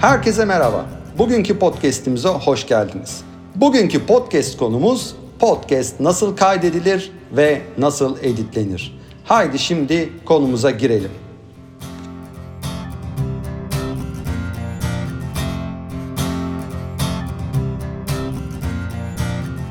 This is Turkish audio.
Herkese merhaba. Bugünkü podcast'imize hoş geldiniz. Bugünkü podcast konumuz podcast nasıl kaydedilir ve nasıl editlenir? Haydi şimdi konumuza girelim.